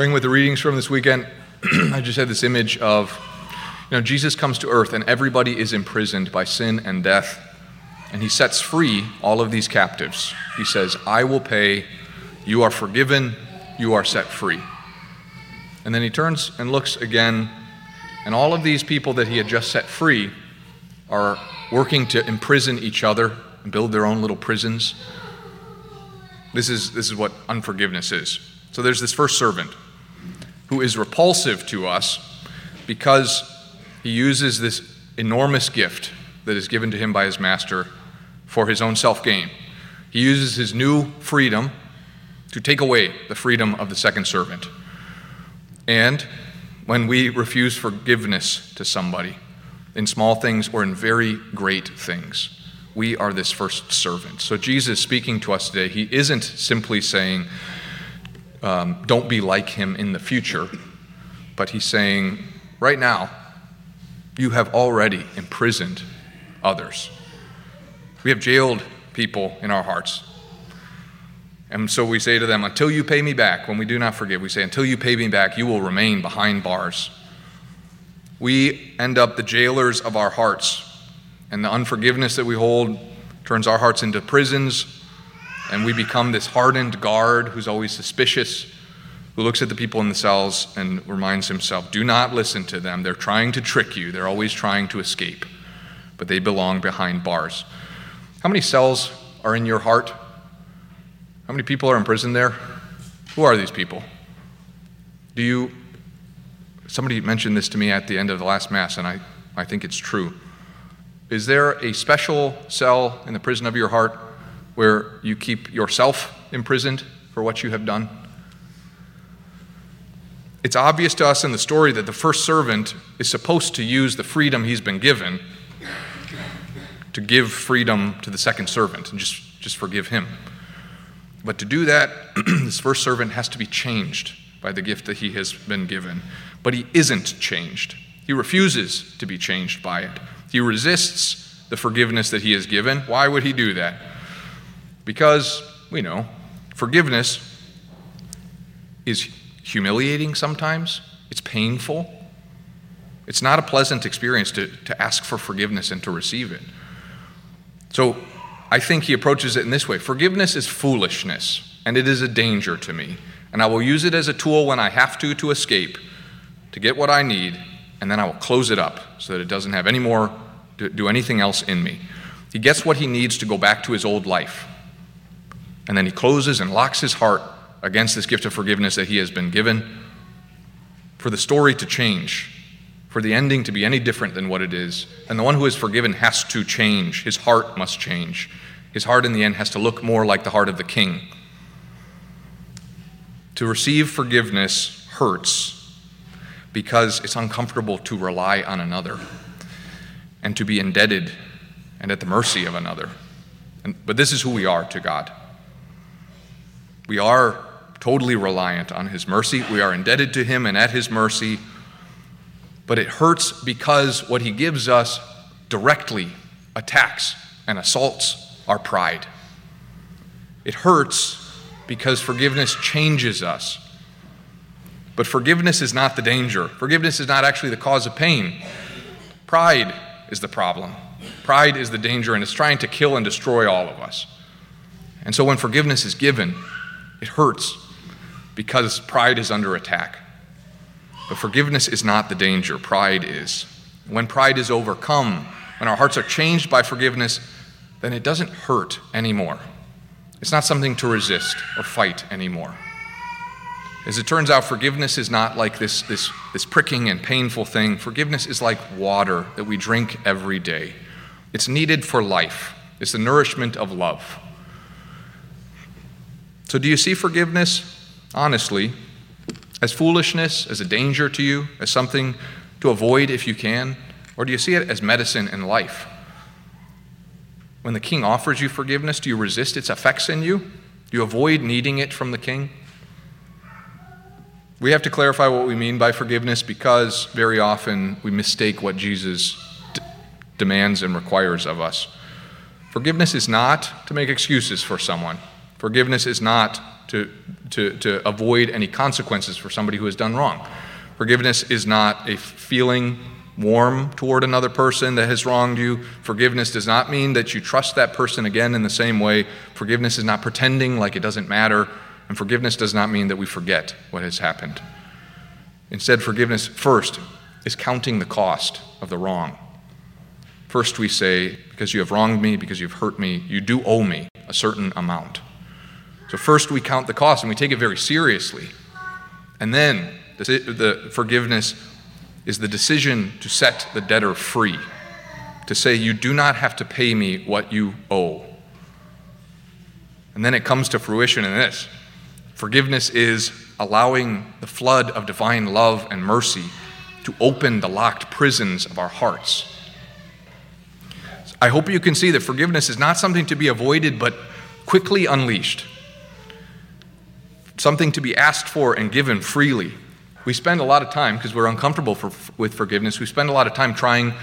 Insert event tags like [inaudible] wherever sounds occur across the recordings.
Praying with the readings from this weekend, [clears throat] I just had this image of, you know, Jesus comes to earth and everybody is imprisoned by sin and death, and he sets free all of these captives. He says, I will pay, you are forgiven, you are set free. And then he turns and looks again, and all of these people that he had just set free are working to imprison each other and build their own little prisons. This is, this is what unforgiveness is. So there's this first servant who is repulsive to us because he uses this enormous gift that is given to him by his master for his own self gain. He uses his new freedom to take away the freedom of the second servant. And when we refuse forgiveness to somebody, in small things or in very great things, we are this first servant. So, Jesus speaking to us today, he isn't simply saying, um, don't be like him in the future, but he's saying, right now, you have already imprisoned others. We have jailed people in our hearts. And so we say to them, until you pay me back, when we do not forgive, we say, until you pay me back, you will remain behind bars. We end up the jailers of our hearts, and the unforgiveness that we hold turns our hearts into prisons and we become this hardened guard who's always suspicious, who looks at the people in the cells and reminds himself do not listen to them. They're trying to trick you, they're always trying to escape, but they belong behind bars. How many cells are in your heart? How many people are in prison there? Who are these people? Do you. Somebody mentioned this to me at the end of the last Mass, and I, I think it's true. Is there a special cell in the prison of your heart where you keep yourself imprisoned for what you have done? It's obvious to us in the story that the first servant is supposed to use the freedom he's been given to give freedom to the second servant and just, just forgive him. But to do that, [clears throat] this first servant has to be changed by the gift that he has been given. But he isn't changed. He refuses to be changed by it. He resists the forgiveness that he has given. Why would he do that? Because, we know, forgiveness is humiliating sometimes, it's painful. It's not a pleasant experience to, to ask for forgiveness and to receive it. So I think he approaches it in this way Forgiveness is foolishness, and it is a danger to me. And I will use it as a tool when I have to to escape, to get what I need, and then I will close it up so that it doesn't have any more, do anything else in me. He gets what he needs to go back to his old life. And then he closes and locks his heart against this gift of forgiveness that he has been given for the story to change, for the ending to be any different than what it is. And the one who is forgiven has to change. His heart must change. His heart in the end has to look more like the heart of the king. To receive forgiveness hurts because it's uncomfortable to rely on another and to be indebted and at the mercy of another. And, but this is who we are to God. We are totally reliant on His mercy. We are indebted to Him and at His mercy. But it hurts because what He gives us directly attacks and assaults our pride. It hurts because forgiveness changes us. But forgiveness is not the danger. Forgiveness is not actually the cause of pain. Pride is the problem. Pride is the danger, and it's trying to kill and destroy all of us. And so when forgiveness is given, it hurts because pride is under attack. But forgiveness is not the danger, pride is. When pride is overcome, when our hearts are changed by forgiveness, then it doesn't hurt anymore. It's not something to resist or fight anymore. As it turns out, forgiveness is not like this, this, this pricking and painful thing. Forgiveness is like water that we drink every day. It's needed for life, it's the nourishment of love. So, do you see forgiveness, honestly, as foolishness, as a danger to you, as something to avoid if you can? Or do you see it as medicine in life? When the king offers you forgiveness, do you resist its effects in you? Do you avoid needing it from the king? We have to clarify what we mean by forgiveness because very often we mistake what Jesus d- demands and requires of us. Forgiveness is not to make excuses for someone. Forgiveness is not to to, to avoid any consequences for somebody who has done wrong. Forgiveness is not a feeling warm toward another person that has wronged you. Forgiveness does not mean that you trust that person again in the same way. Forgiveness is not pretending like it doesn't matter. And forgiveness does not mean that we forget what has happened. Instead, forgiveness first is counting the cost of the wrong. First, we say, because you have wronged me, because you've hurt me, you do owe me a certain amount. So, first, we count the cost and we take it very seriously. And then, the forgiveness is the decision to set the debtor free, to say, You do not have to pay me what you owe. And then it comes to fruition in this forgiveness is allowing the flood of divine love and mercy to open the locked prisons of our hearts. I hope you can see that forgiveness is not something to be avoided, but quickly unleashed, something to be asked for and given freely. We spend a lot of time, because we're uncomfortable for, with forgiveness, we spend a lot of time trying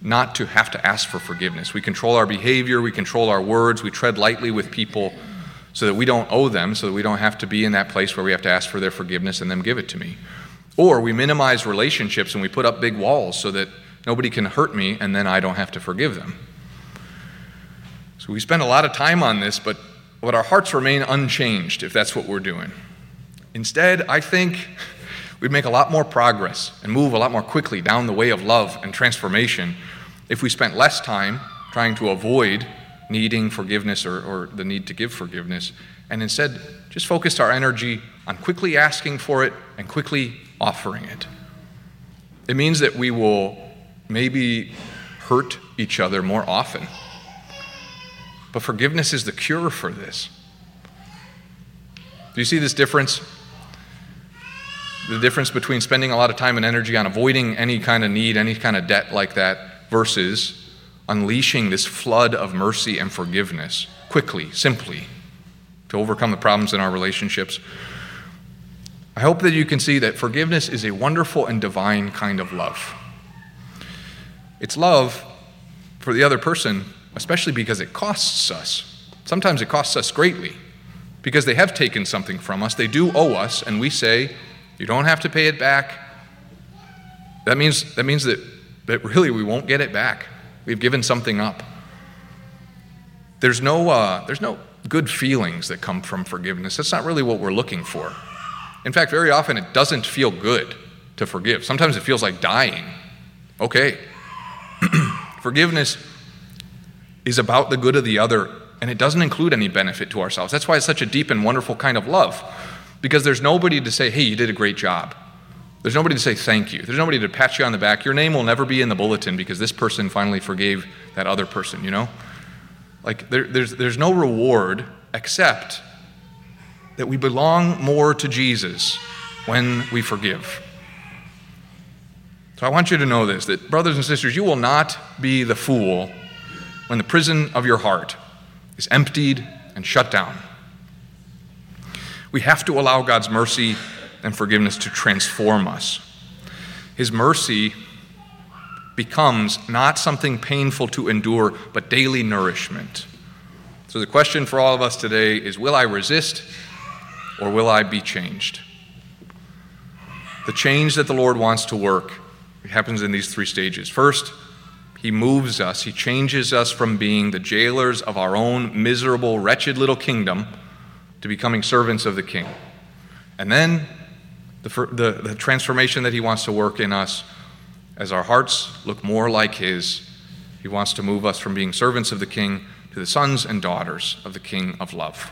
not to have to ask for forgiveness. We control our behavior, we control our words, we tread lightly with people so that we don't owe them, so that we don't have to be in that place where we have to ask for their forgiveness and them give it to me. Or we minimize relationships and we put up big walls so that nobody can hurt me and then I don't have to forgive them. So we spend a lot of time on this, but, but our hearts remain unchanged if that's what we're doing. Instead, I think we'd make a lot more progress and move a lot more quickly down the way of love and transformation if we spent less time trying to avoid needing forgiveness or, or the need to give forgiveness and instead just focused our energy on quickly asking for it and quickly offering it. It means that we will maybe hurt each other more often. But forgiveness is the cure for this. Do you see this difference? The difference between spending a lot of time and energy on avoiding any kind of need, any kind of debt like that, versus unleashing this flood of mercy and forgiveness quickly, simply, to overcome the problems in our relationships. I hope that you can see that forgiveness is a wonderful and divine kind of love. It's love for the other person, especially because it costs us. Sometimes it costs us greatly because they have taken something from us. They do owe us, and we say, You don't have to pay it back. That means, that means that, that really we won't get it back. We've given something up. There's no, uh, there's no good feelings that come from forgiveness. That's not really what we're looking for. In fact, very often it doesn't feel good to forgive. Sometimes it feels like dying. Okay. [clears throat] Forgiveness is about the good of the other, and it doesn't include any benefit to ourselves. That's why it's such a deep and wonderful kind of love, because there's nobody to say, hey, you did a great job. There's nobody to say thank you. There's nobody to pat you on the back. Your name will never be in the bulletin because this person finally forgave that other person, you know? Like, there, there's, there's no reward except that we belong more to Jesus when we forgive. So I want you to know this that, brothers and sisters, you will not be the fool when the prison of your heart is emptied and shut down. We have to allow God's mercy and forgiveness to transform us. His mercy becomes not something painful to endure, but daily nourishment. So the question for all of us today is Will I resist or will I be changed? The change that the Lord wants to work happens in these three stages. First, He moves us, He changes us from being the jailers of our own miserable, wretched little kingdom to becoming servants of the King. And then the, the, the transformation that He wants to work in us as our hearts look more like His, He wants to move us from being servants of the King to the sons and daughters of the King of love.